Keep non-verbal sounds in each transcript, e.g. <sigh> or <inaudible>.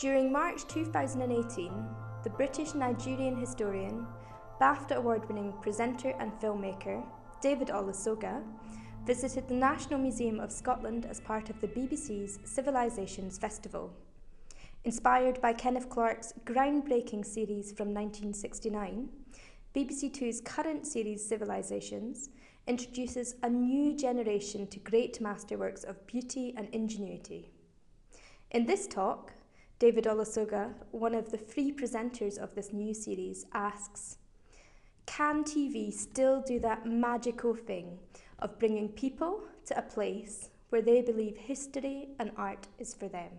During March 2018, the British Nigerian historian, BAFTA award winning presenter and filmmaker David Olusoga visited the National Museum of Scotland as part of the BBC's Civilisations Festival. Inspired by Kenneth Clark's groundbreaking series from 1969, BBC Two's current series Civilisations introduces a new generation to great masterworks of beauty and ingenuity. In this talk, David Olusoga, one of the three presenters of this new series, asks Can TV still do that magical thing of bringing people to a place where they believe history and art is for them?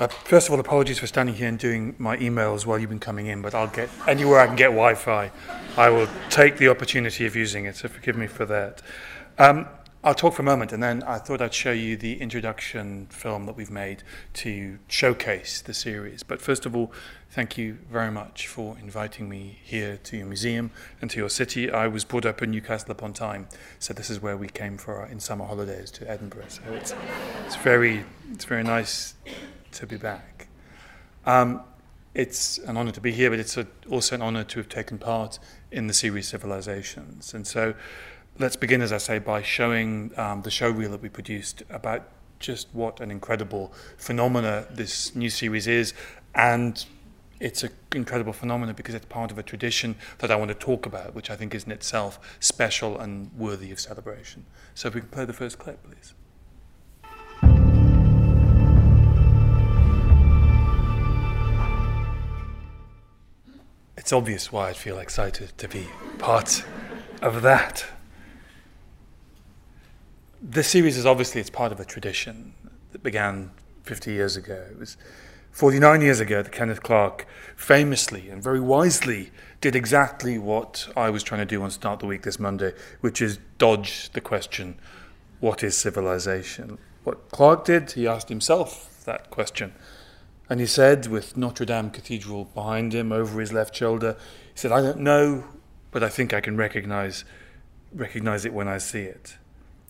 Uh, first of all, apologies for standing here and doing my emails while you've been coming in, but I'll get anywhere I can get Wi Fi. I will take the opportunity of using it, so forgive me for that. Um, I'll talk for a moment and then I thought I'd show you the introduction film that we've made to showcase the series. But first of all, thank you very much for inviting me here to your museum and to your city. I was brought up in Newcastle upon Tyne, so this is where we came for our in summer holidays to Edinburgh. So it's, it's, very, it's very nice to be back. Um, it's an honour to be here, but it's a, also an honour to have taken part in the series Civilisations. And so let's begin, as I say, by showing um, the show reel that we produced about just what an incredible phenomena this new series is. And it's an incredible phenomenon because it's part of a tradition that I want to talk about, which I think is in itself special and worthy of celebration. So if we can play the first clip, please. It's obvious why I feel excited to be part of that this series is obviously it's part of a tradition that began 50 years ago. It was 49 years ago that Kenneth Clark famously and very wisely did exactly what I was trying to do on Start the Week this Monday, which is dodge the question, what is civilization? What Clark did, he asked himself that question. And he said, with Notre Dame Cathedral behind him over his left shoulder, he said, I don't know, but I think I can recognize, recognize it when I see it.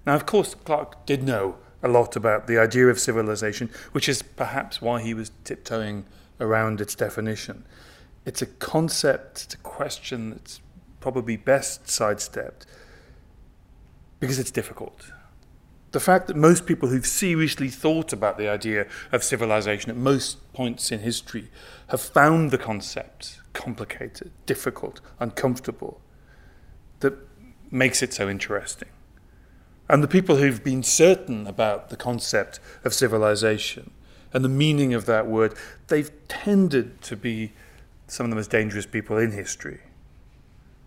Now, of course, Clark did know a lot about the idea of civilization, which is perhaps why he was tiptoeing around its definition. It's a concept, it's a question that's probably best sidestepped because it's difficult. The fact that most people who've seriously thought about the idea of civilization at most points in history have found the concept complicated, difficult, uncomfortable, that makes it so interesting. And the people who've been certain about the concept of civilization and the meaning of that word, they've tended to be some of the most dangerous people in history.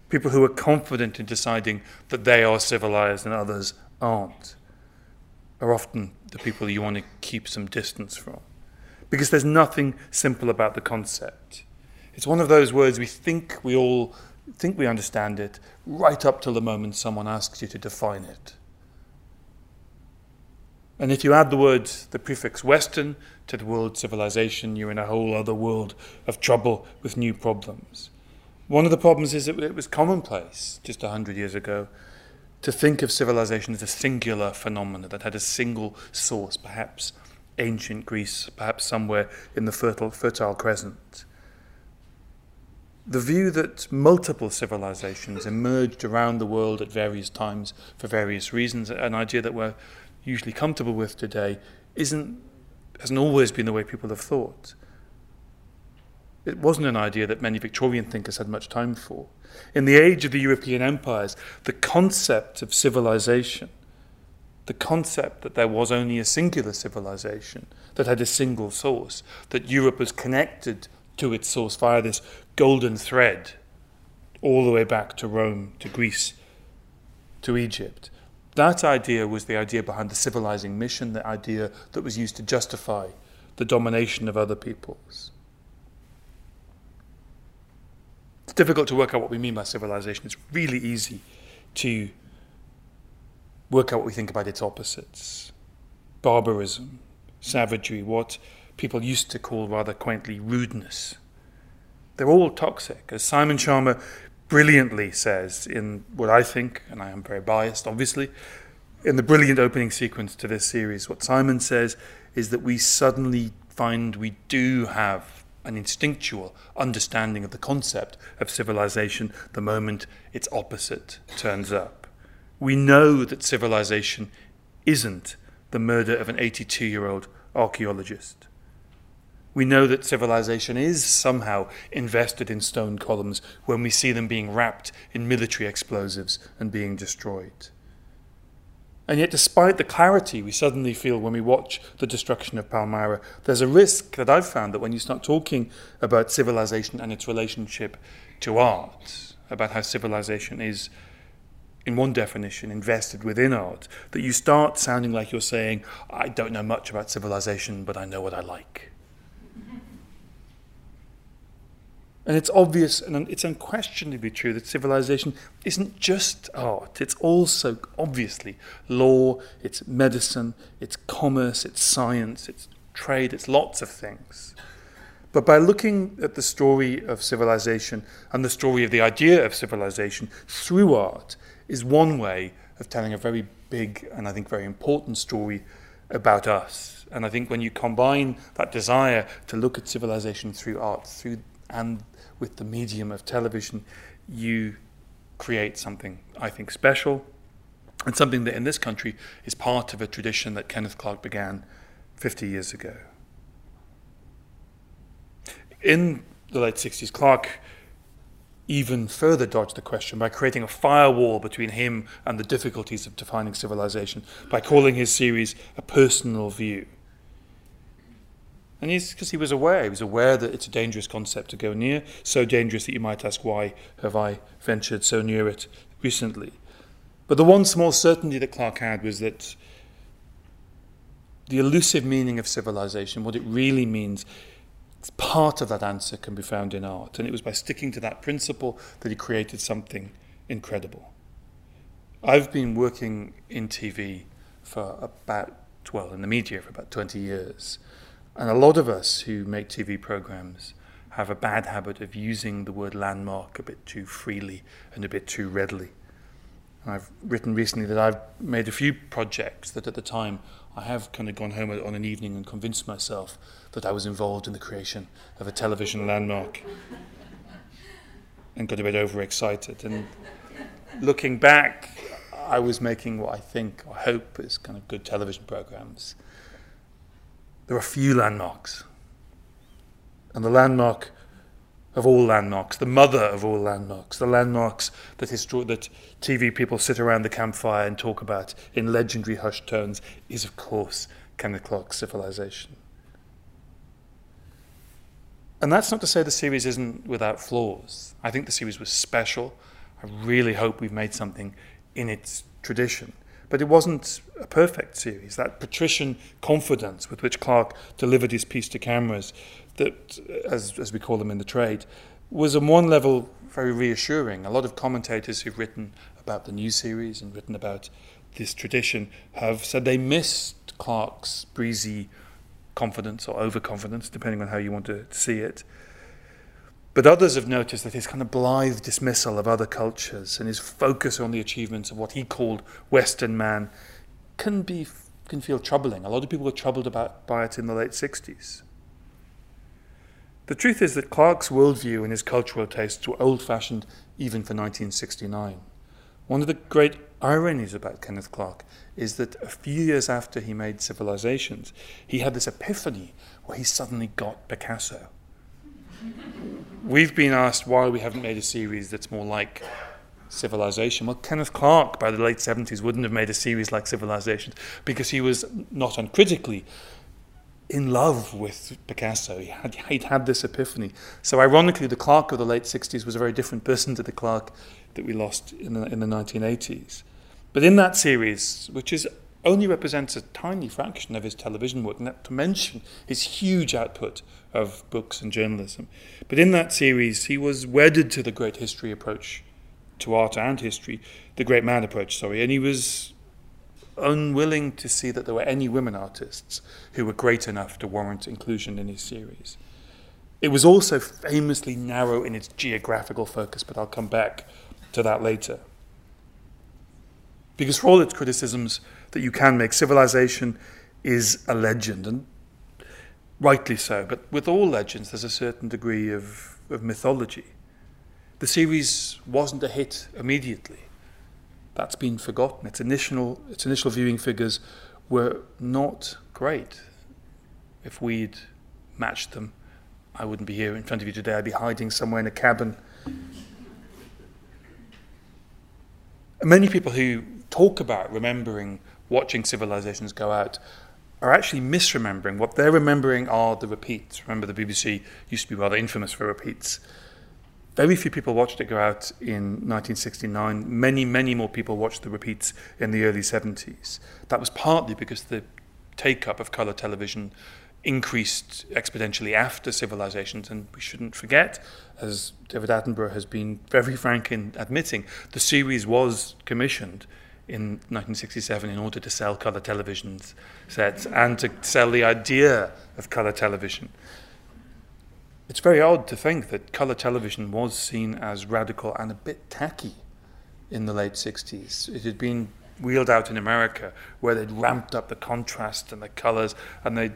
People who are confident in deciding that they are civilized and others aren't are often the people you want to keep some distance from. Because there's nothing simple about the concept. It's one of those words we think we all think we understand it, right up till the moment someone asks you to define it. And if you add the word, the prefix Western to the word civilization, you're in a whole other world of trouble with new problems. One of the problems is that it was commonplace just a hundred years ago to think of civilization as a singular phenomenon that had a single source, perhaps ancient Greece, perhaps somewhere in the fertile, fertile crescent. The view that multiple civilizations emerged around the world at various times for various reasons, an idea that we're usually comfortable with today isn't hasn't always been the way people have thought. It wasn't an idea that many Victorian thinkers had much time for. In the age of the European empires, the concept of civilization, the concept that there was only a singular civilization that had a single source, that Europe was connected to its source via this golden thread all the way back to Rome, to Greece, to Egypt, that idea was the idea behind the civilizing mission, the idea that was used to justify the domination of other peoples. It's difficult to work out what we mean by civilization. It's really easy to work out what we think about its opposites barbarism, savagery, what people used to call rather quaintly rudeness. They're all toxic. As Simon Schama brilliantly says in what I think, and I am very biased, obviously, in the brilliant opening sequence to this series, what Simon says is that we suddenly find we do have an instinctual understanding of the concept of civilization the moment its opposite turns up. We know that civilization isn't the murder of an 82 year old archaeologist. We know that civilization is somehow invested in stone columns when we see them being wrapped in military explosives and being destroyed. And yet, despite the clarity we suddenly feel when we watch the destruction of Palmyra, there's a risk that I've found that when you start talking about civilization and its relationship to art, about how civilization is, in one definition, invested within art, that you start sounding like you're saying, I don't know much about civilization, but I know what I like. And it's obvious and it's unquestionably true that civilization isn't just art, it's also obviously law, it's medicine, it's commerce, it's science, it's trade, it's lots of things. But by looking at the story of civilization and the story of the idea of civilization through art is one way of telling a very big and I think very important story about us. And I think when you combine that desire to look at civilization through art, through and with the medium of television, you create something, I think, special and something that in this country is part of a tradition that Kenneth Clark began 50 years ago. In the late 60s, Clark even further dodged the question by creating a firewall between him and the difficulties of defining civilization by calling his series a personal view. And he's because he was aware, he was aware that it's a dangerous concept to go near, so dangerous that you might ask, why have I ventured so near it recently? But the one small certainty that Clark had was that the elusive meaning of civilization, what it really means, part of that answer can be found in art. And it was by sticking to that principle that he created something incredible. I've been working in TV for about, well, in the media for about 20 years. And a lot of us who make TV programs have a bad habit of using the word landmark a bit too freely and a bit too readily. And I've written recently that I've made a few projects that at the time I have kind of gone home on an evening and convinced myself that I was involved in the creation of a television landmark and got a bit overexcited. And looking back, I was making what I think or hope is kind of good television programs there are few landmarks. And the landmark of all landmarks, the mother of all landmarks, the landmarks that, histor- that TV people sit around the campfire and talk about in legendary hushed tones, is of course Kenneth Clark's civilization. And that's not to say the series isn't without flaws. I think the series was special. I really hope we've made something in its tradition. But it wasn't a perfect series. That patrician confidence with which Clark delivered his piece to cameras, that, as, as we call them in the trade, was on one level very reassuring. A lot of commentators who've written about the new series and written about this tradition have said they missed Clark's breezy confidence or overconfidence, depending on how you want to see it. But others have noticed that his kind of blithe dismissal of other cultures and his focus on the achievements of what he called Western man can be can feel troubling. A lot of people were troubled about by it in the late 60s. The truth is that Clark's worldview and his cultural tastes were old fashioned even for 1969. One of the great ironies about Kenneth Clark is that a few years after he made Civilizations, he had this epiphany where he suddenly got Picasso. We've been asked why we haven't made a series that's more like Civilization. Well, Kenneth Clark by the late 70s wouldn't have made a series like Civilization because he was not uncritically in love with Picasso. He had, he'd had this epiphany. So, ironically, the Clark of the late 60s was a very different person to the Clark that we lost in the, in the 1980s. But in that series, which is only represents a tiny fraction of his television work, not to mention his huge output of books and journalism. But in that series, he was wedded to the great history approach to art and history, the great man approach, sorry, and he was unwilling to see that there were any women artists who were great enough to warrant inclusion in his series. It was also famously narrow in its geographical focus, but I'll come back to that later. Because for all its criticisms that you can make, civilization is a legend, and rightly so. But with all legends, there's a certain degree of, of mythology. The series wasn't a hit immediately. That's been forgotten. Its initial, its initial viewing figures were not great. If we'd matched them, I wouldn't be here in front of you today. I'd be hiding somewhere in a cabin. Many people who talk about remembering watching civilizations go out are actually misremembering. What they're remembering are the repeats. Remember, the BBC used to be rather infamous for repeats. Very few people watched it go out in 1969. Many, many more people watched the repeats in the early 70s. That was partly because the take up of colour television increased exponentially after civilizations. And we shouldn't forget, as David Attenborough has been very frank in admitting, the series was commissioned in 1967 in order to sell colour television sets and to sell the idea of colour television. It's very odd to think that colour television was seen as radical and a bit tacky in the late 60s. It had been wheeled out in America where they'd ramped up the contrast and the colours and they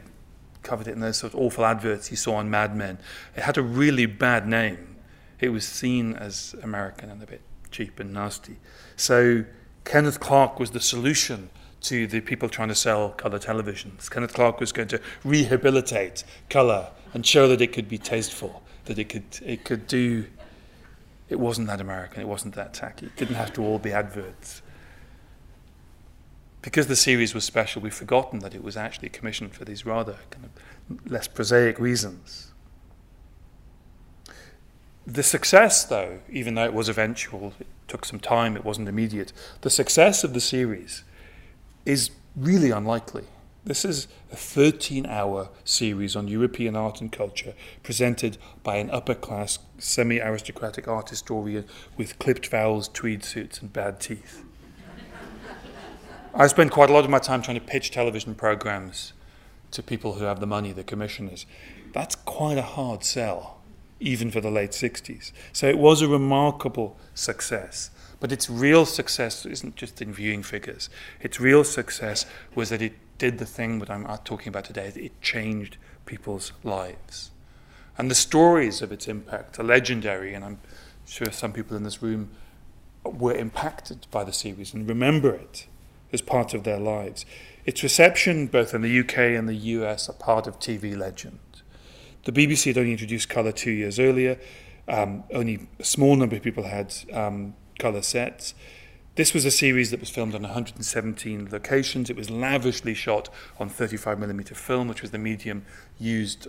covered it in those sort of awful adverts you saw on Mad Men. It had a really bad name. It was seen as American and a bit cheap and nasty. So Kenneth Clark was the solution to the people trying to sell colour televisions. Kenneth Clark was going to rehabilitate colour and show that it could be tasteful, that it could, it could do. It wasn't that American, it wasn't that tacky, it didn't have to all be adverts. Because the series was special, we've forgotten that it was actually commissioned for these rather kind of less prosaic reasons. The success, though, even though it was eventual, it took some time, it wasn't immediate, the success of the series is really unlikely. This is a 13 hour series on European art and culture presented by an upper class, semi aristocratic art historian with clipped vowels, tweed suits, and bad teeth. I spend quite a lot of my time trying to pitch television programs to people who have the money, the commissioners. That's quite a hard sell, even for the late 60s. So it was a remarkable success. But its real success isn't just in viewing figures. Its real success was that it did the thing that I'm talking about today. It changed people's lives. And the stories of its impact are legendary, and I'm sure some people in this room were impacted by the series and remember it as part of their lives. Its reception, both in the UK and the US, are part of TV legend. The BBC had only introduced colour two years earlier. Um, only a small number of people had um, colour sets. This was a series that was filmed on 117 locations. It was lavishly shot on 35mm film, which was the medium used,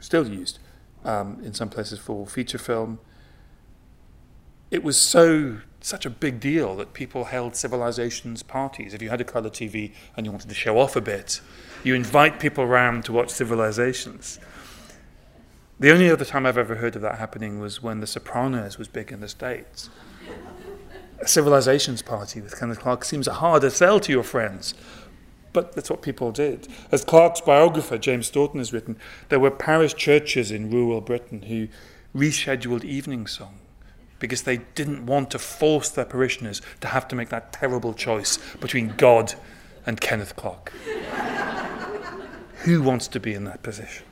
still used, um, in some places for feature film. It was so such a big deal that people held civilizations parties. If you had a colour TV and you wanted to show off a bit, you invite people around to watch civilizations. The only other time I've ever heard of that happening was when The Sopranos was big in the States a civilizations party with Kenneth Clark seems a harder sell to your friends. But that's what people did. As Clark's biographer, James Stourton, has written, there were parish churches in rural Britain who rescheduled evening song because they didn't want to force their parishioners to have to make that terrible choice between God and Kenneth Clark. <laughs> Who wants to be in that position?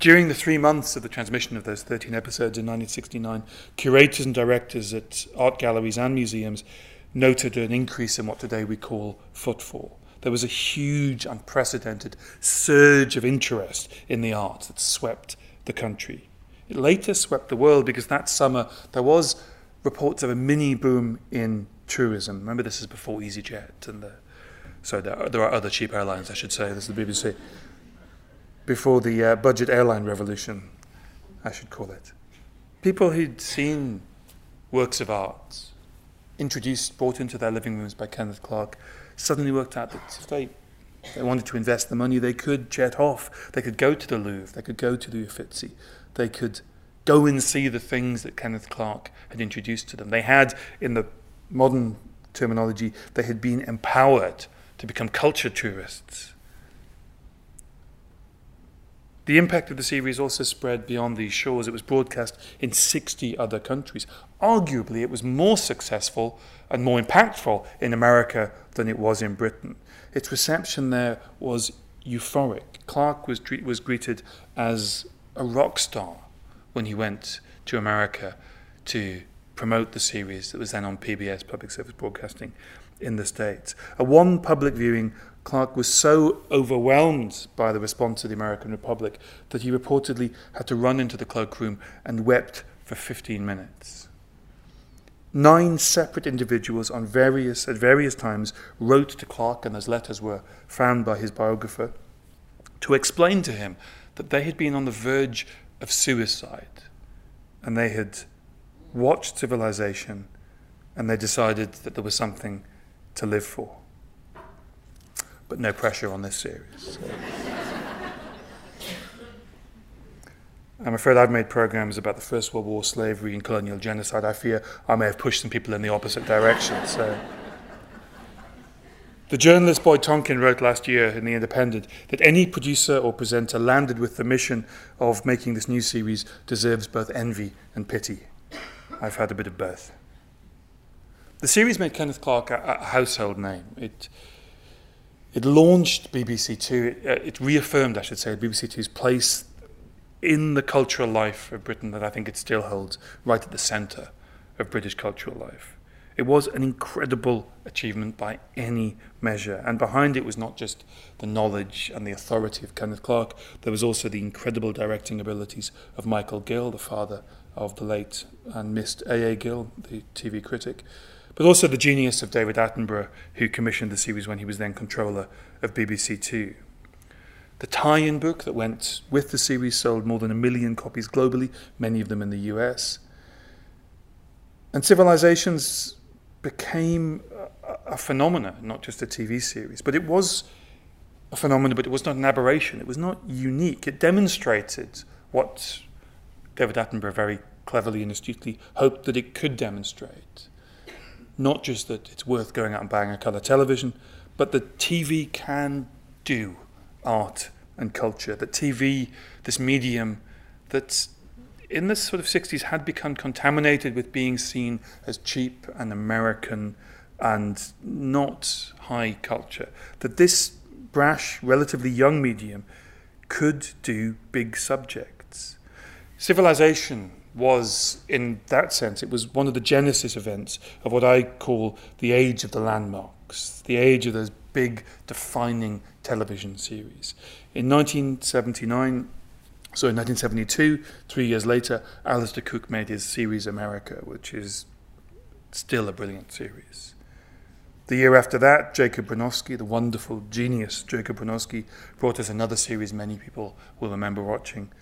During the three months of the transmission of those 13 episodes in 1969, curators and directors at art galleries and museums noted an increase in what today we call footfall. There was a huge, unprecedented surge of interest in the arts that swept the country. It later swept the world because that summer there was reports of a mini boom in tourism. Remember, this is before EasyJet and the so there there are other cheap airlines, I should say. This is the BBC before the uh, budget airline revolution, I should call it. People who'd seen works of art introduced, brought into their living rooms by Kenneth Clark, suddenly worked out that if they, they wanted to invest the money, they could jet off. They could go to the Louvre, they could go to the Uffizi, they could go and see the things that Kenneth Clark had introduced to them. They had, in the modern terminology, they had been empowered to become culture tourists. The impact of the series also spread beyond these shores. It was broadcast in 60 other countries. Arguably, it was more successful and more impactful in America than it was in Britain. Its reception there was euphoric. Clark was, was greeted as a rock star when he went to America to promote the series that was then on PBS, Public Service Broadcasting, in the States. A one public viewing, Clark was so overwhelmed by the response of the American Republic that he reportedly had to run into the cloakroom and wept for 15 minutes. Nine separate individuals on various, at various times wrote to Clark, and those letters were found by his biographer, to explain to him that they had been on the verge of suicide and they had watched civilization and they decided that there was something to live for but no pressure on this series. I'm afraid I've made programs about the First World War, slavery, and colonial genocide. I fear I may have pushed some people in the opposite direction. So. The journalist Boyd Tonkin wrote last year in The Independent that any producer or presenter landed with the mission of making this new series deserves both envy and pity. I've had a bit of both. The series made Kenneth Clark a, a household name. It it launched BBC Two, it, uh, it reaffirmed, I should say, BBC Two's place in the cultural life of Britain that I think it still holds right at the centre of British cultural life. It was an incredible achievement by any measure, and behind it was not just the knowledge and the authority of Kenneth Clark, there was also the incredible directing abilities of Michael Gill, the father of the late and missed A.A. Gill, the TV critic, but also the genius of David Attenborough, who commissioned the series when he was then controller of BBC Two. The tie in book that went with the series sold more than a million copies globally, many of them in the US. And Civilizations became a, a phenomenon, not just a TV series. But it was a phenomenon, but it was not an aberration. It was not unique. It demonstrated what David Attenborough very cleverly and astutely hoped that it could demonstrate not just that it's worth going out and buying a colour television, but that TV can do art and culture. That TV, this medium that in the sort of 60s had become contaminated with being seen as cheap and American and not high culture. That this brash, relatively young medium could do big subjects. Civilization was, in that sense, it was one of the genesis events of what I call the age of the landmarks, the age of those big defining television series. In 1979, so in 1972, three years later, Alistair Cooke made his series America, which is still a brilliant series. The year after that, Jacob Bronowski, the wonderful genius Jacob Bronowski, brought us another series many people will remember watching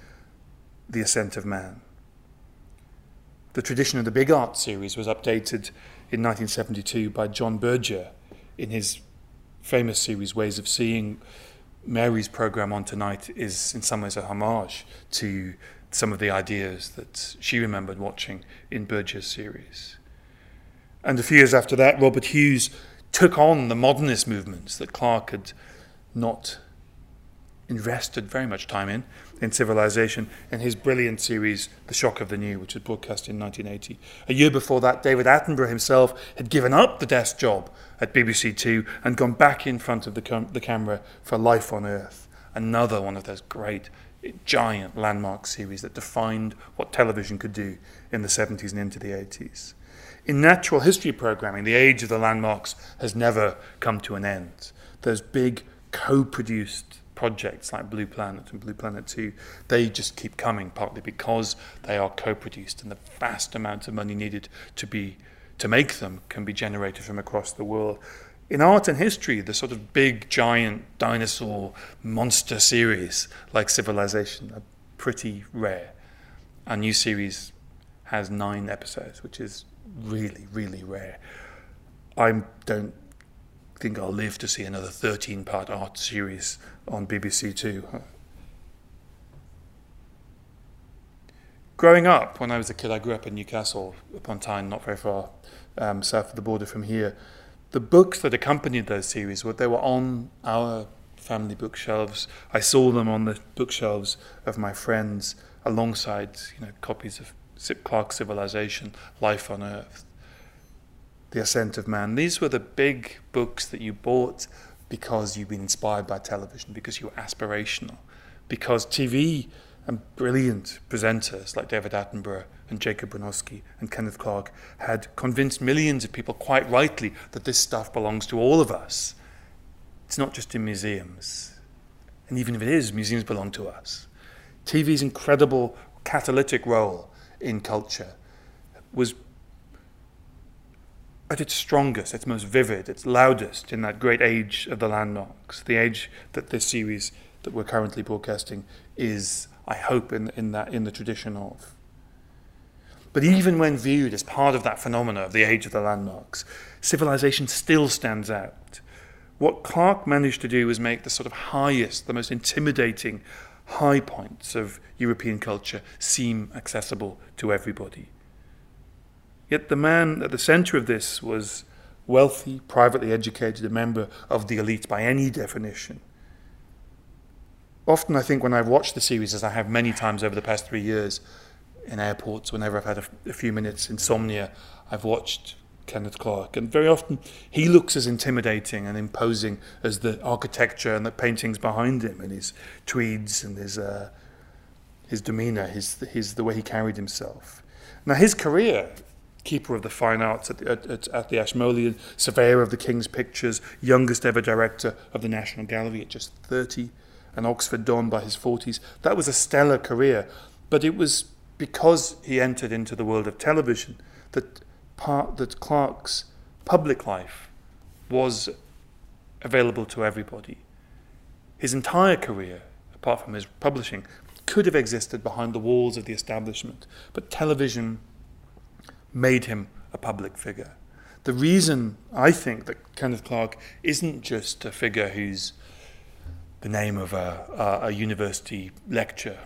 The Ascent of Man. The tradition of the Big Art series was updated in 1972 by John Berger in his famous series Ways of Seeing. Mary's program on tonight is in some ways a homage to some of the ideas that she remembered watching in Berger's series. And a few years after that, Robert Hughes took on the modernist movements that Clark had not invested very much time in in civilization in his brilliant series The Shock of the New, which was broadcast in 1980. A year before that, David Attenborough himself had given up the desk job at BBC Two and gone back in front of the, com- the camera for Life on Earth, another one of those great, giant landmark series that defined what television could do in the 70s and into the 80s. In natural history programming, the age of the landmarks has never come to an end. Those big co produced projects like Blue Planet and Blue Planet 2, they just keep coming, partly because they are co-produced and the vast amount of money needed to be to make them can be generated from across the world. In art and history, the sort of big, giant dinosaur monster series like Civilization are pretty rare. Our new series has nine episodes, which is really, really rare. I don't think I'll live to see another 13 part art series on BBC Two. Growing up, when I was a kid, I grew up in Newcastle upon Tyne, not very far um, south of the border from here. The books that accompanied those series, they were on our family bookshelves. I saw them on the bookshelves of my friends alongside you know, copies of Clark's Civilization, Life on Earth, The Ascent of Man. These were the big books that you bought because you've been inspired by television, because you were aspirational, because TV and brilliant presenters like David Attenborough and Jacob Bronowski and Kenneth Clark had convinced millions of people quite rightly that this stuff belongs to all of us. It's not just in museums. And even if it is, museums belong to us. TV's incredible catalytic role in culture was at its strongest, its most vivid, its loudest in that great age of the landmarks, the age that this series that we're currently broadcasting is, I hope, in, in, that, in the tradition of. But even when viewed as part of that phenomena of the age of the landmarks, civilization still stands out. What Clark managed to do was make the sort of highest, the most intimidating high points of European culture seem accessible to everybody. Yet the man at the center of this was wealthy, privately educated, a member of the elite by any definition. Often, I think, when I've watched the series, as I have many times over the past three years in airports, whenever I've had a, few minutes insomnia, I've watched Kenneth Clark. And very often he looks as intimidating and imposing as the architecture and the paintings behind him and his tweeds and his, uh, his demeanour, his, his, the way he carried himself. Now, his career Keeper of the Fine Arts at the, at, at the Ashmolean, Surveyor of the King's Pictures, youngest ever director of the National Gallery at just 30, an Oxford Don by his 40s. That was a stellar career, but it was because he entered into the world of television that, part, that Clark's public life was available to everybody. His entire career, apart from his publishing, could have existed behind the walls of the establishment, but television made him a public figure. The reason I think that Kenneth Clark isn't just a figure who's the name of a, a, university lecture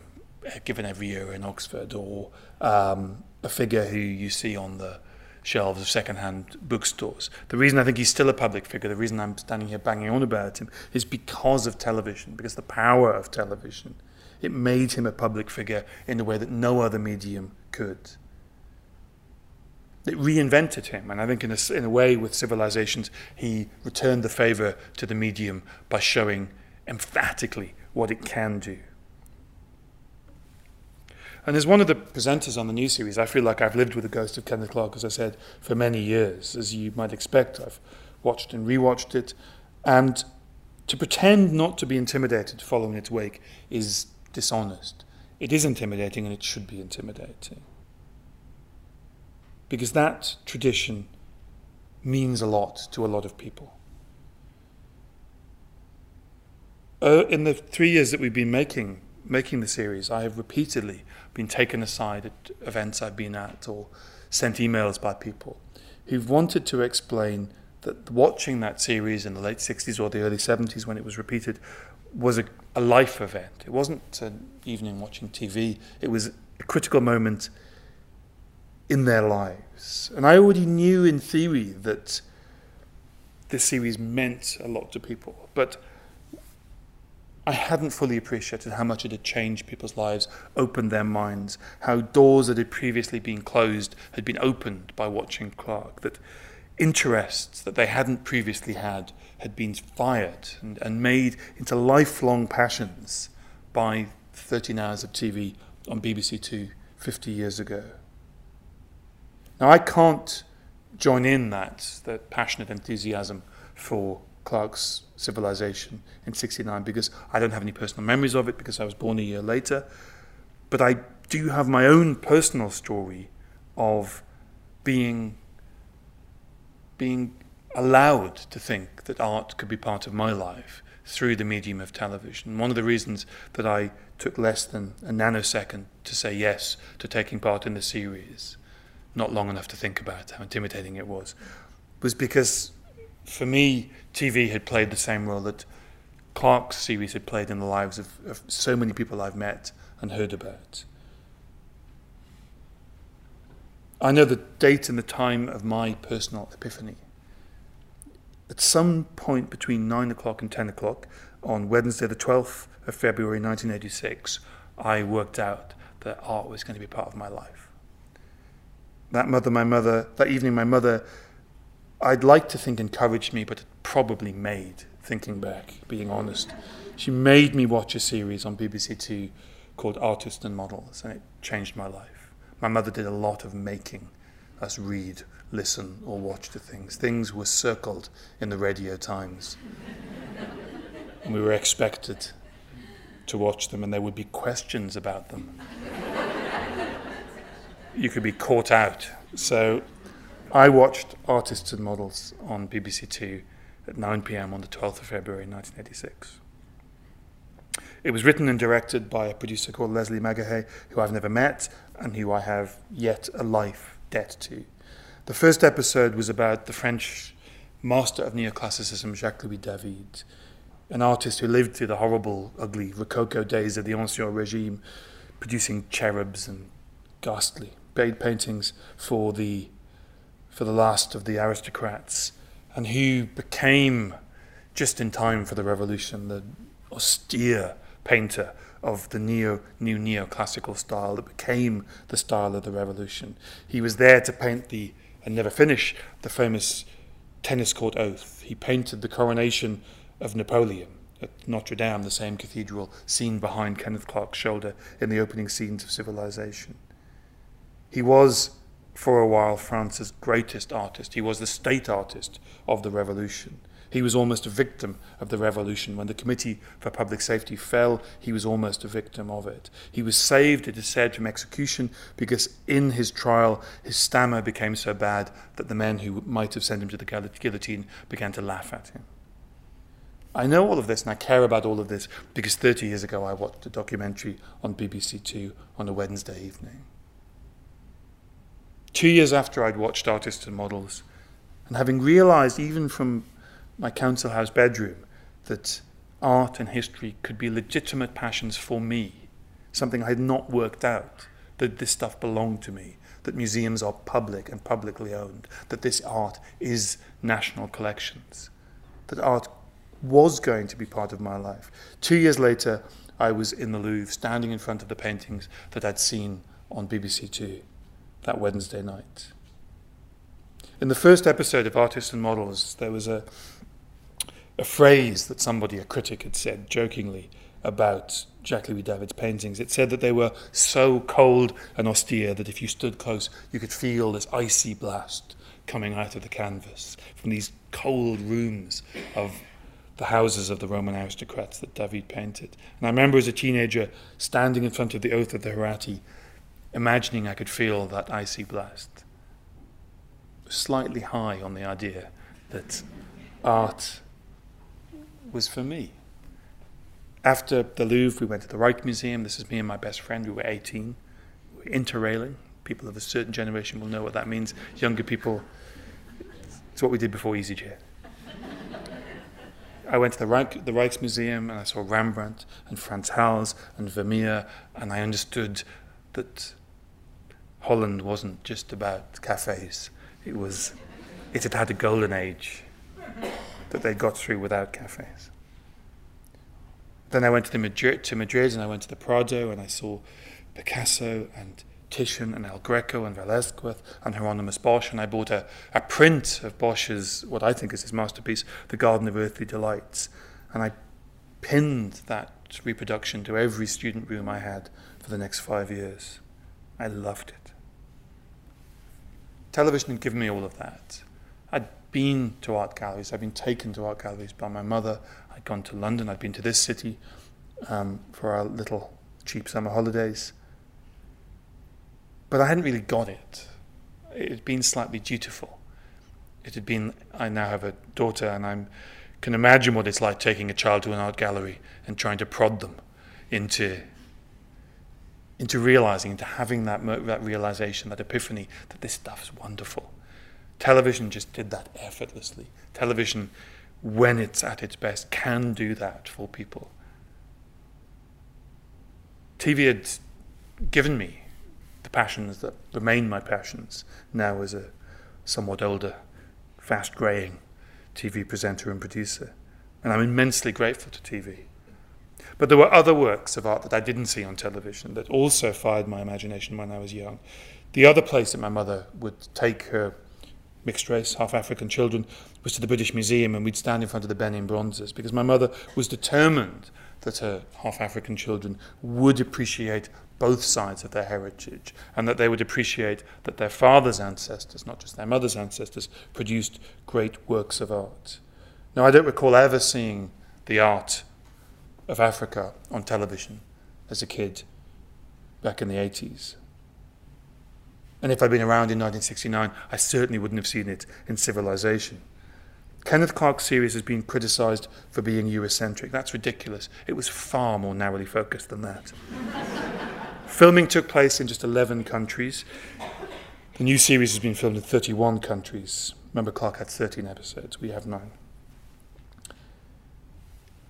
given every year in Oxford or um, a figure who you see on the shelves of second-hand bookstores. The reason I think he's still a public figure, the reason I'm standing here banging on about him, is because of television, because the power of television. It made him a public figure in a way that no other medium could it reinvented him. And I think, in a, in a way, with civilizations, he returned the favor to the medium by showing emphatically what it can do. And as one of the presenters on the new series, I feel like I've lived with the ghost of Kenneth Clark, as I said, for many years. As you might expect, I've watched and rewatched it. And to pretend not to be intimidated following its wake is dishonest. It is intimidating and it should be intimidating because that tradition means a lot to a lot of people. Uh, in the three years that we've been making making the series, I have repeatedly been taken aside at events I've been at or sent emails by people who've wanted to explain that watching that series in the late 60s or the early 70s when it was repeated was a, a life event. It wasn't an evening watching TV, it was a critical moment in their lives. And I already knew in theory that this series meant a lot to people, but I hadn't fully appreciated how much it had changed people's lives, opened their minds, how doors that had previously been closed had been opened by watching Clark, that interests that they hadn't previously had had been fired and, and made into lifelong passions by 13 hours of TV on BBC Two 50 years ago. Now, I can't join in that, that passionate enthusiasm for Clark's civilization in 69 because I don't have any personal memories of it because I was born a year later. But I do have my own personal story of being, being allowed to think that art could be part of my life through the medium of television. One of the reasons that I took less than a nanosecond to say yes to taking part in the series not long enough to think about how intimidating it was, was because for me, TV had played the same role that Clark's series had played in the lives of, of so many people I've met and heard about. I know the date and the time of my personal epiphany. At some point between nine o'clock and ten o'clock, on Wednesday, the 12th of February 1986, I worked out that art was going to be part of my life. That mother, my mother, that evening, my mother, I'd like to think encouraged me, but it probably made, thinking back, being honest. She made me watch a series on BBC Two called Artists and Models, and it changed my life. My mother did a lot of making us read, listen, or watch to things. Things were circled in the radio times. and <laughs> we were expected to watch them, and there would be questions about them. You could be caught out. So I watched Artists and Models on BBC Two at 9 pm on the 12th of February 1986. It was written and directed by a producer called Leslie Megahey, who I've never met and who I have yet a life debt to. The first episode was about the French master of neoclassicism, Jacques Louis David, an artist who lived through the horrible, ugly Rococo days of the Ancien Regime, producing cherubs and ghastly paintings for the for the last of the aristocrats, and who became just in time for the revolution the austere painter of the neo new neoclassical style that became the style of the revolution. He was there to paint the and never finish the famous tennis court oath. He painted the coronation of Napoleon at Notre Dame, the same cathedral seen behind Kenneth Clark's shoulder in the opening scenes of Civilization. He was, for a while, France's greatest artist. He was the state artist of the revolution. He was almost a victim of the revolution. When the Committee for Public Safety fell, he was almost a victim of it. He was saved, it is said, from execution because in his trial his stammer became so bad that the men who might have sent him to the guillotine began to laugh at him. I know all of this and I care about all of this because 30 years ago I watched a documentary on BBC Two on a Wednesday evening. Two years after I'd watched Artists and Models, and having realized even from my council house bedroom that art and history could be legitimate passions for me, something I had not worked out, that this stuff belonged to me, that museums are public and publicly owned, that this art is national collections, that art was going to be part of my life. Two years later, I was in the Louvre, standing in front of the paintings that I'd seen on BBC Two that Wednesday night. In the first episode of Artists and Models, there was a a phrase that somebody, a critic, had said jokingly about Jacques Louis David's paintings. It said that they were so cold and austere that if you stood close, you could feel this icy blast coming out of the canvas from these cold rooms of the houses of the Roman aristocrats that David painted. And I remember as a teenager standing in front of the Oath of the Horatii, imagining I could feel that icy blast. Slightly high on the idea that art was for me. After the Louvre, we went to the Rijksmuseum. This is me and my best friend. We were 18. We were interrailing. People of a certain generation will know what that means. Younger people, it's what we did before EasyJet. I went to the, Reich, the and I saw Rembrandt and Frans Hals and Vermeer, and I understood that Holland wasn't just about cafes. It was, it had had a golden age that they got through without cafes. Then I went to, Madrid, to Madrid and I went to the Prado and I saw Picasso and Titian and El Greco and Velázquez and Hieronymus Bosch, and I bought a, a print of Bosch's, what I think is his masterpiece, The Garden of Earthly Delights, and I pinned that reproduction to every student room I had for the next five years. I loved it. Television had given me all of that. I'd been to art galleries. I'd been taken to art galleries by my mother. I'd gone to London. I'd been to this city um, for our little cheap summer holidays. But I hadn't really got it. It had been slightly dutiful. It had been, I now have a daughter and I can imagine what it's like taking a child to an art gallery and trying to prod them into into realizing, into having that, that realization, that epiphany that this stuff is wonderful Television just did that effortlessly. Television, when it's at its best, can do that for people. TV had given me the passions that remain my passions now as a somewhat older, fast graying TV presenter and producer. And I'm immensely grateful to TV. But there were other works of art that I didn't see on television that also fired my imagination when I was young. The other place that my mother would take her mixed race, half African children was to the British Museum and we'd stand in front of the Benin bronzes because my mother was determined that her half African children would appreciate both sides of their heritage and that they would appreciate that their father's ancestors, not just their mother's ancestors, produced great works of art. Now, I don't recall ever seeing the art of Africa on television as a kid back in the 80s. And if I'd been around in 1969, I certainly wouldn't have seen it in Civilization. Kenneth Clark's series has been criticised for being Eurocentric. That's ridiculous. It was far more narrowly focused than that. <laughs> Filming took place in just 11 countries. The new series has been filmed in 31 countries. Remember, Clark had 13 episodes, we have nine.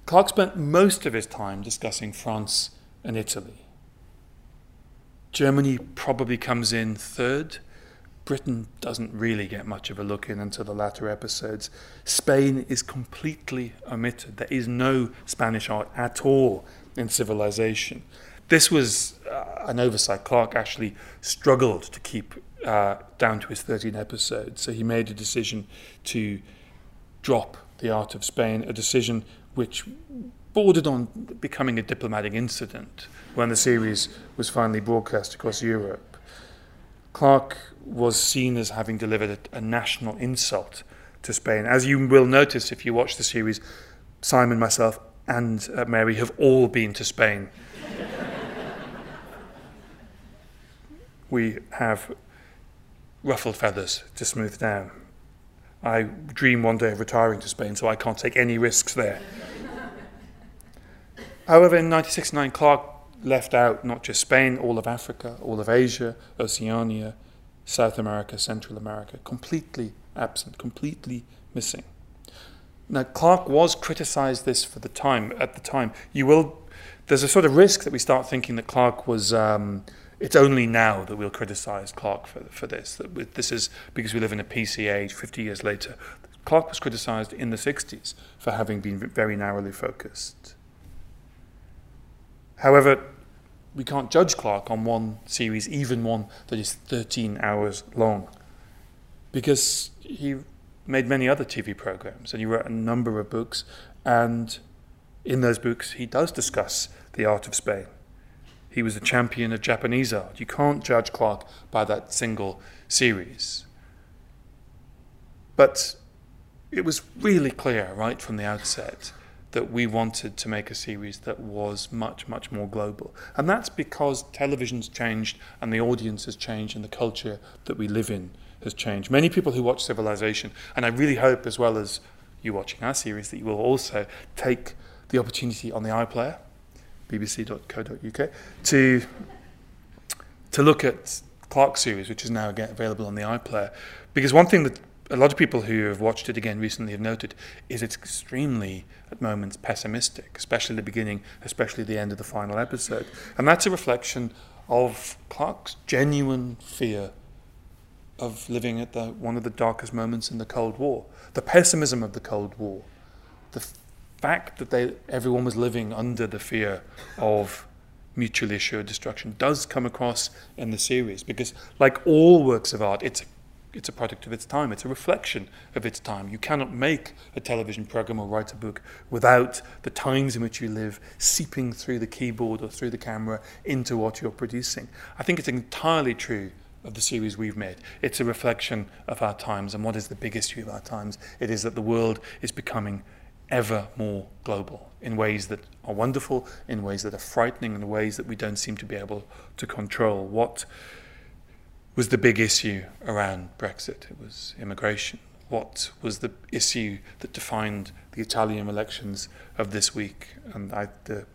Clark spent most of his time discussing France and Italy. Germany probably comes in third. Britain doesn't really get much of a look in until the latter episodes. Spain is completely omitted. There is no Spanish art at all in civilization. This was uh, an oversight. Clark actually struggled to keep uh, down to his 13 episodes, so he made a decision to drop The Art of Spain, a decision which bordered on becoming a diplomatic incident when the series was finally broadcast across Europe. Clark was seen as having delivered a, a, national insult to Spain. As you will notice if you watch the series, Simon, myself, and uh, Mary have all been to Spain. <laughs> we have ruffled feathers to smooth down. I dream one day of retiring to Spain, so I can't take any risks there. However, in 1969, Clark left out not just Spain, all of Africa, all of Asia, Oceania, South America, Central America, completely absent, completely missing. Now, Clark was criticized this for the time. At the time, you will. There's a sort of risk that we start thinking that Clark was. Um, it's only now that we'll criticize Clark for, for this. That this is because we live in a PC age. 50 years later, Clark was criticized in the 60s for having been very narrowly focused. However, we can't judge Clark on one series, even one that is 13 hours long, because he made many other TV programs and he wrote a number of books, and in those books he does discuss the art of Spain. He was a champion of Japanese art. You can't judge Clark by that single series. But it was really clear right from the outset that we wanted to make a series that was much, much more global. And that's because television's changed and the audience has changed and the culture that we live in has changed. Many people who watch Civilization, and I really hope, as well as you watching our series, that you will also take the opportunity on the iPlayer, bbc.co.uk, to, to look at Clark's series, which is now available on the iPlayer. Because one thing that a lot of people who have watched it again recently have noted is it's extremely, at moments, pessimistic, especially the beginning, especially the end of the final episode. And that's a reflection of Clark's genuine fear of living at the, one of the darkest moments in the Cold War. The pessimism of the Cold War. The fact that they, everyone was living under the fear of mutually assured destruction does come across in the series because, like all works of art, it's a it's a product of its time. It's a reflection of its time. You cannot make a television program or write a book without the times in which you live seeping through the keyboard or through the camera into what you're producing. I think it's entirely true of the series we've made. It's a reflection of our times. And what is the big issue of our times? It is that the world is becoming ever more global in ways that are wonderful, in ways that are frightening, in ways that we don't seem to be able to control. What was the big issue around Brexit. It was immigration. What was the issue that defined the Italian elections of this week? And I, the,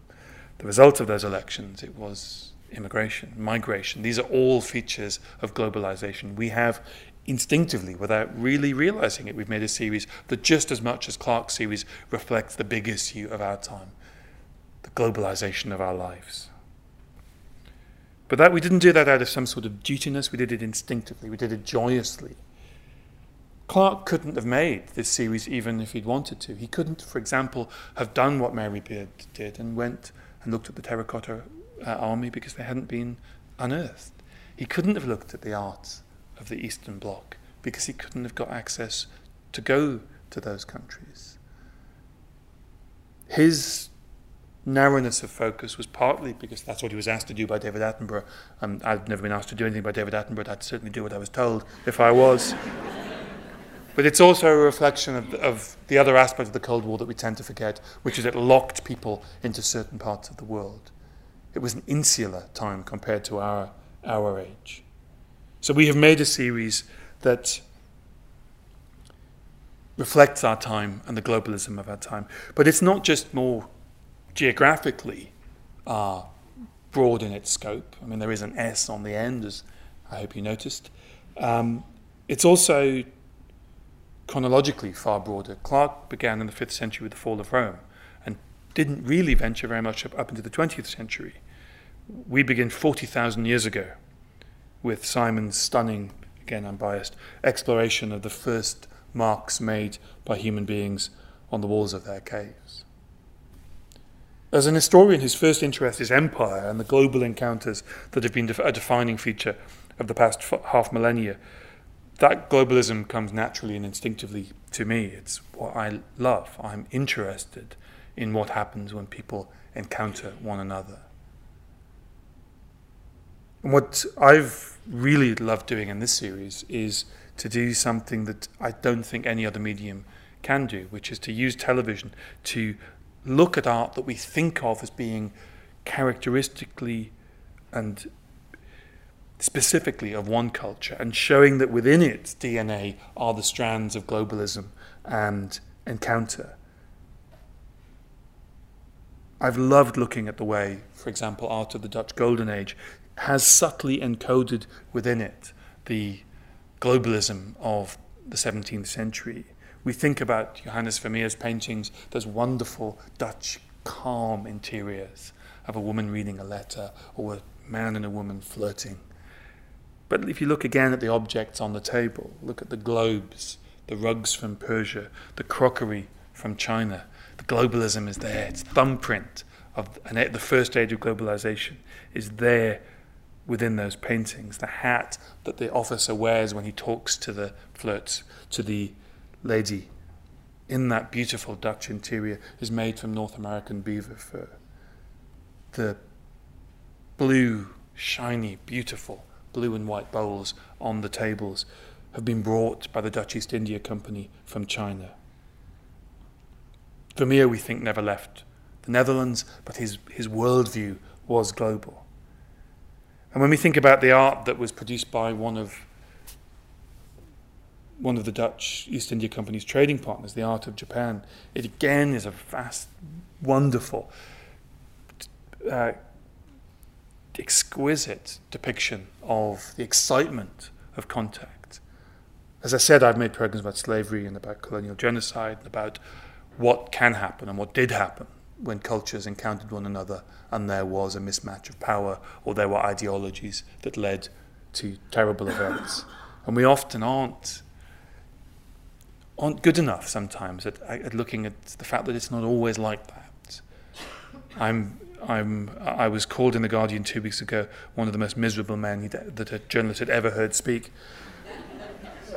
the result of those elections, it was immigration, migration. These are all features of globalization. We have instinctively, without really realizing it, we've made a series that just as much as Clark's series reflects the big issue of our time, the globalization of our lives. But that we didn't do that out of some sort of dutiness, we did it instinctively, we did it joyously. Clark couldn't have made this series even if he'd wanted to. He couldn't, for example, have done what Mary Beard did and went and looked at the terracotta uh, army because they hadn't been unearthed. He couldn't have looked at the arts of the Eastern Bloc because he couldn't have got access to go to those countries. His narrowness of focus was partly because that's what he was asked to do by David Attenborough. Um, I've never been asked to do anything by David Attenborough. I'd certainly do what I was told if I was. <laughs> but it's also a reflection of, of the other aspect of the Cold War that we tend to forget, which is it locked people into certain parts of the world. It was an insular time compared to our, our age. So we have made a series that reflects our time and the globalism of our time. But it's not just more geographically uh, broad in its scope. I mean, there is an S on the end, as I hope you noticed. Um, it's also chronologically far broader. Clark began in the 5th century with the fall of Rome and didn't really venture very much up, up into the 20th century. We begin 40,000 years ago with Simon's stunning, again unbiased, exploration of the first marks made by human beings on the walls of their caves. As an historian, his first interest is empire and the global encounters that have been a defining feature of the past half millennia. That globalism comes naturally and instinctively to me. It's what I love. I'm interested in what happens when people encounter one another. And what I've really loved doing in this series is to do something that I don't think any other medium can do, which is to use television to look at art that we think of as being characteristically and specifically of one culture and showing that within its DNA are the strands of globalism and encounter. I've loved looking at the way, for example, art of the Dutch Golden Age has subtly encoded within it the globalism of the 17th century. We think about Johannes Vermeer's paintings, those wonderful Dutch calm interiors of a woman reading a letter or a man and a woman flirting. But if you look again at the objects on the table, look at the globes, the rugs from Persia, the crockery from China, the globalism is there. Its thumbprint of the first age of globalization is there within those paintings. The hat that the officer wears when he talks to the flirts, to the lady in that beautiful Dutch interior is made from North American beaver fur. The blue, shiny, beautiful blue and white bowls on the tables have been brought by the Dutch East India Company from China. Vermeer, we think, never left the Netherlands, but his, his worldview was global. And when we think about the art that was produced by one of one of the Dutch East India Company's trading partners, the Art of Japan, it again is a vast, wonderful, uh, exquisite depiction of the excitement of contact. As I said, I've made programs about slavery and about colonial genocide and about what can happen and what did happen when cultures encountered one another and there was a mismatch of power or there were ideologies that led to terrible events. <laughs> And we often aren't aren't good enough sometimes at, at looking at the fact that it's not always like that. I'm I'm, I was called in The Guardian two weeks ago one of the most miserable men that a journalist had ever heard speak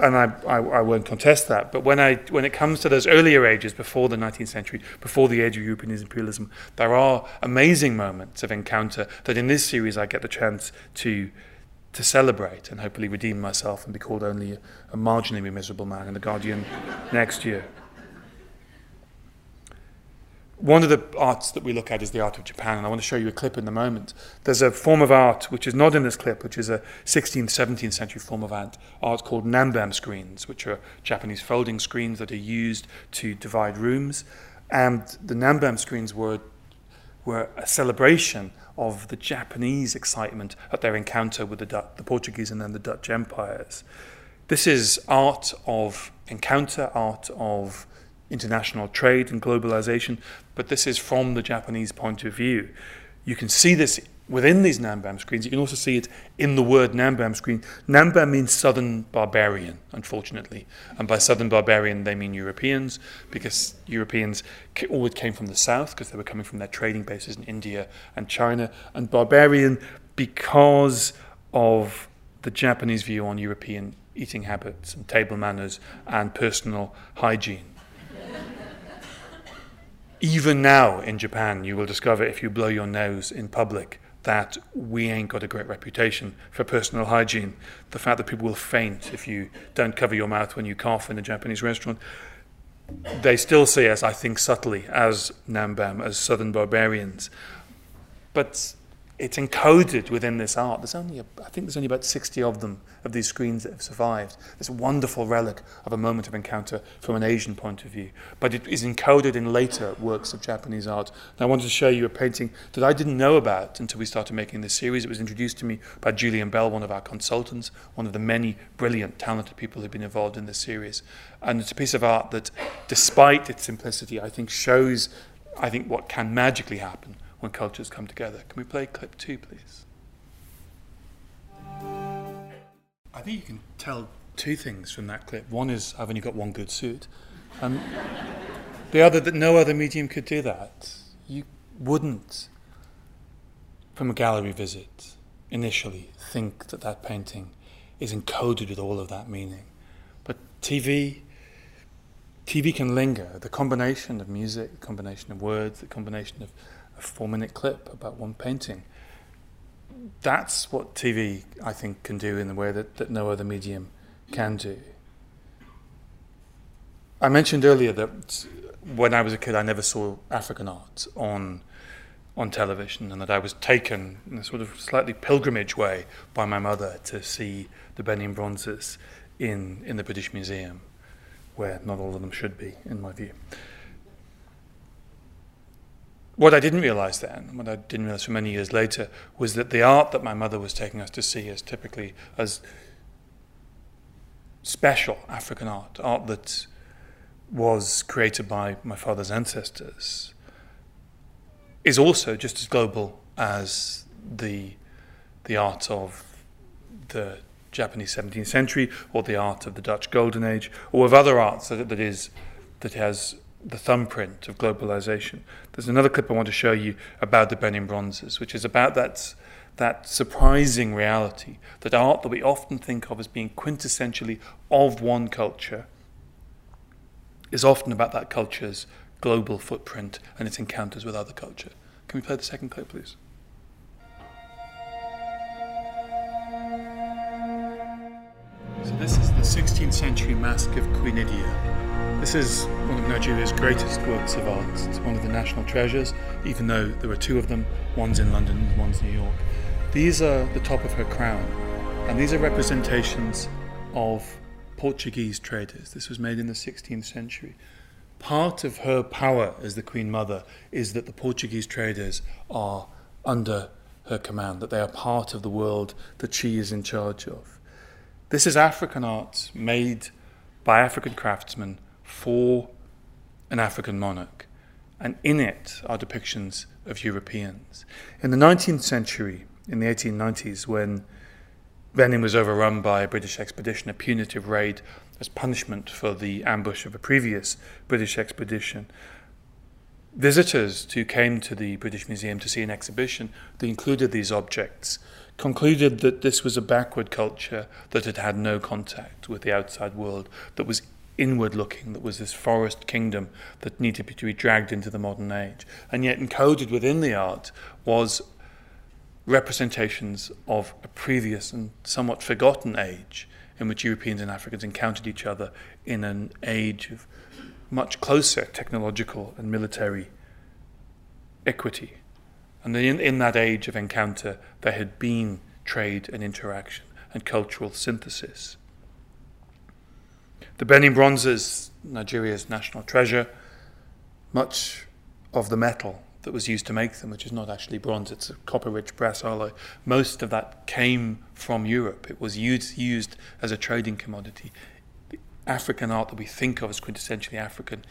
and I, I, I, won't contest that. But when, I, when it comes to those earlier ages, before the 19th century, before the age of European imperialism, there are amazing moments of encounter that in this series I get the chance to, to celebrate and hopefully redeem myself and be called only a, a marginally miserable man in The Guardian <laughs> next year. One of the arts that we look at is the art of Japan, and I want to show you a clip in a moment. There's a form of art which is not in this clip, which is a 16th, 17th century form of art, art called namban screens, which are Japanese folding screens that are used to divide rooms. And the namban screens were, were a celebration of the Japanese excitement at their encounter with the, Dutch, the Portuguese and then the Dutch empires. This is art of encounter, art of international trade and globalization, but this is from the Japanese point of view. You can see this within these Namban screens. You can also see it in the word Namban screen. Namban means southern barbarian, unfortunately. And by southern barbarian, they mean Europeans, because Europeans always came from the south, because they were coming from their trading bases in India and China. And barbarian because of the Japanese view on European eating habits and table manners and personal hygiene. Even now in Japan, you will discover if you blow your nose in public that we ain't got a great reputation for personal hygiene. The fact that people will faint if you don't cover your mouth when you cough in a Japanese restaurant. They still see us, I think, subtly as Namban, as southern barbarians. But it's encoded within this art. There's only, a, I think there's only about 60 of them, of these screens that have survived. This wonderful relic of a moment of encounter from an Asian point of view. But it is encoded in later works of Japanese art. And I wanted to show you a painting that I didn't know about until we started making this series. It was introduced to me by Julian Bell, one of our consultants, one of the many brilliant, talented people who've been involved in this series. And it's a piece of art that, despite its simplicity, I think shows, I think, what can magically happen when cultures come together. Can we play clip two, please? I think you can tell two things from that clip. One is I've only got one good suit. Um, the other, that no other medium could do that. You wouldn't, from a gallery visit, initially think that that painting is encoded with all of that meaning. But TV, TV can linger. The combination of music, the combination of words, the combination of a four minute clip about one painting. That's what TV, I think, can do in the way that, that no other medium can do. I mentioned earlier that when I was a kid, I never saw African art on on television, and that I was taken in a sort of slightly pilgrimage way by my mother to see the Benin bronzes in in the British Museum, where not all of them should be, in my view. What I didn't realize then, what I didn't realize for many years later, was that the art that my mother was taking us to see as typically as special African art, art that was created by my father's ancestors, is also just as global as the the art of the Japanese 17th century or the art of the Dutch Golden Age or of other arts that, that is that has the thumbprint of globalization. There's another clip I want to show you about the Benin bronzes, which is about that, that surprising reality that art that we often think of as being quintessentially of one culture is often about that culture's global footprint and its encounters with other culture. Can we play the second clip, please? So, this is the 16th century Mask of Queen Idia. This is one of Nigeria's greatest works of art. It's one of the national treasures, even though there are two of them one's in London and one's New York. These are the top of her crown, and these are representations of Portuguese traders. This was made in the 16th century. Part of her power as the Queen Mother is that the Portuguese traders are under her command, that they are part of the world that she is in charge of. This is African art made by African craftsmen for an African monarch, and in it are depictions of Europeans. In the 19th century, in the 1890s, when Benin was overrun by a British expedition, a punitive raid as punishment for the ambush of a previous British expedition. Visitors who came to the British Museum to see an exhibition that included these objects concluded that this was a backward culture that had had no contact with the outside world, that was inward looking, that was this forest kingdom that needed to be dragged into the modern age. And yet, encoded within the art was representations of a previous and somewhat forgotten age in which Europeans and Africans encountered each other in an age of much closer technological and military equity. And in, in that age of encounter, there had been trade and interaction and cultural synthesis. The Benin bronzes, Nigeria's national treasure, much of the metal that was used to make them, which is not actually bronze, it's a copper rich brass alloy, most of that came from Europe. It was used, used as a trading commodity. The African art that we think of as quintessentially African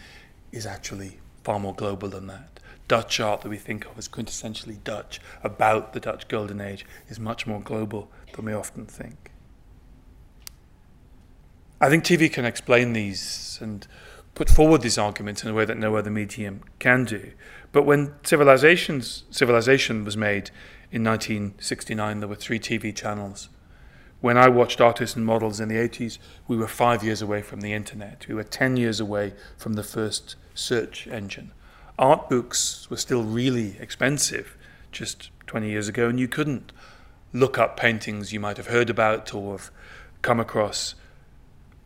is actually far more global than that. Dutch art that we think of as quintessentially Dutch about the Dutch Golden Age is much more global than we often think. I think TV can explain these and put forward these arguments in a way that no other medium can do. But when civilizations, civilization was made in 1969, there were three TV channels. When I watched artists and models in the 80s, we were five years away from the internet. We were 10 years away from the first search engine. Art books were still really expensive just 20 years ago, and you couldn't look up paintings you might have heard about or have come across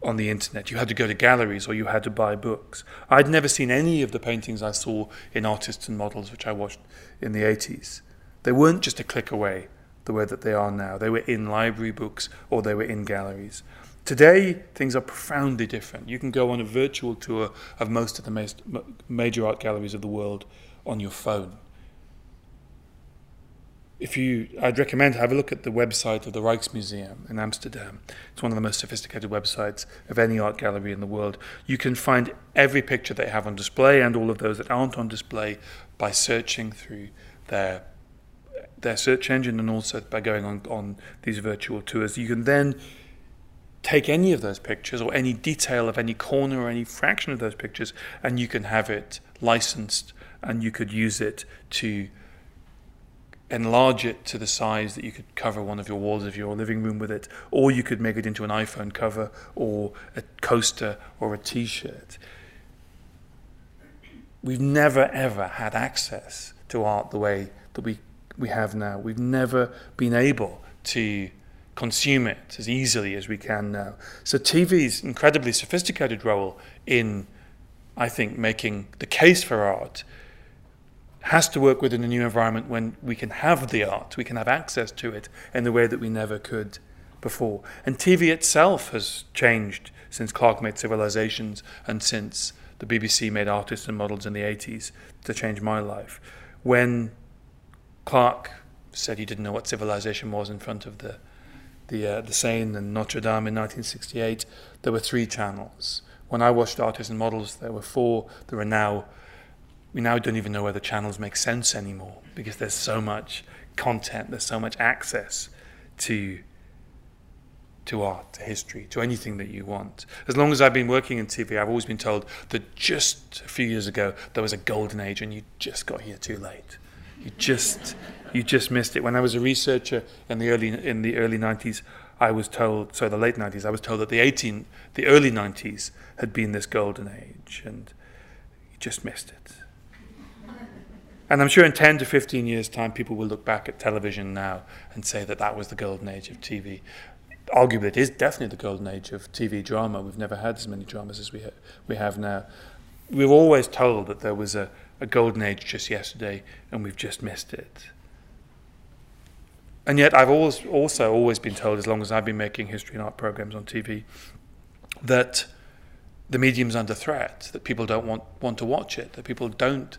on the internet. You had to go to galleries or you had to buy books. I'd never seen any of the paintings I saw in Artists and Models, which I watched in the 80s. They weren't just a click away the way that they are now. They were in library books or they were in galleries. Today, things are profoundly different. You can go on a virtual tour of most of the major art galleries of the world on your phone if you, I'd recommend have a look at the website of the Rijksmuseum in Amsterdam. It's one of the most sophisticated websites of any art gallery in the world. You can find every picture they have on display and all of those that aren't on display by searching through their their search engine and also by going on, on these virtual tours. You can then take any of those pictures or any detail of any corner or any fraction of those pictures and you can have it licensed and you could use it to enlarge it to the size that you could cover one of your walls of your living room with it, or you could make it into an iPhone cover or a coaster or a t shirt. We've never ever had access to art the way that we, we have now. We've never been able to consume it as easily as we can now. So TV's incredibly sophisticated role in, I think, making the case for art has to work within a new environment when we can have the art, we can have access to it in the way that we never could before. And TV itself has changed since Clark made Civilizations and since the BBC made Artists and Models in the 80s to change my life. When Clark said he didn't know what civilization was in front of the the uh, the Seine and Notre Dame in 1968, there were three channels. When I watched Artists and Models, there were four. There are now we now don't even know whether channels make sense anymore because there's so much content, there's so much access to to art, to history, to anything that you want. As long as I've been working in TV, I've always been told that just a few years ago there was a golden age and you just got here too late. You just you just missed it. When I was a researcher in the early in the early 90s, I was told, so the late 90s, I was told that the 18 the early 90s had been this golden age and you just missed it. And I'm sure in 10 to 15 years' time, people will look back at television now and say that that was the golden age of TV. Arguably, it is definitely the golden age of TV drama. We've never had as many dramas as we, ha- we have now. We were always told that there was a, a golden age just yesterday, and we've just missed it. And yet, I've always, also always been told, as long as I've been making history and art programs on TV, that the medium's under threat, that people don't want, want to watch it, that people don't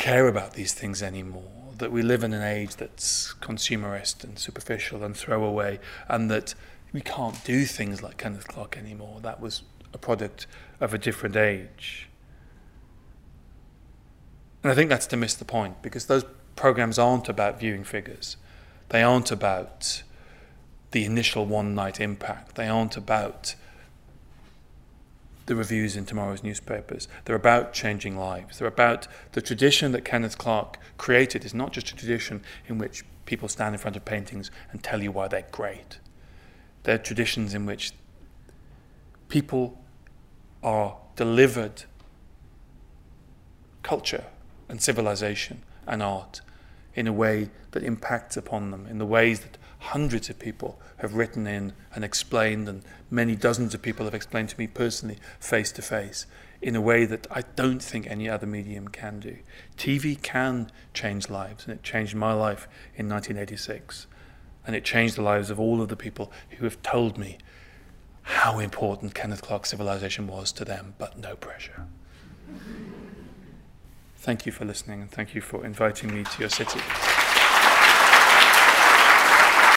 care about these things anymore. That we live in an age that's consumerist and superficial and throwaway, and that we can't do things like Kenneth Clark anymore. That was a product of a different age. And I think that's to miss the point because those programs aren't about viewing figures. They aren't about the initial one night impact. They aren't about the reviews in tomorrow's newspapers. They're about changing lives. They're about the tradition that Kenneth Clark created is not just a tradition in which people stand in front of paintings and tell you why they're great. They're traditions in which people are delivered culture and civilization and art in a way that impacts upon them, in the ways that hundreds of people have written in and explained, and many dozens of people have explained to me personally, face to face, in a way that I don't think any other medium can do. TV can change lives, and it changed my life in 1986. And it changed the lives of all of the people who have told me how important Kenneth Clark's civilization was to them, but no pressure. Thank you for listening, and thank you for inviting me to your city.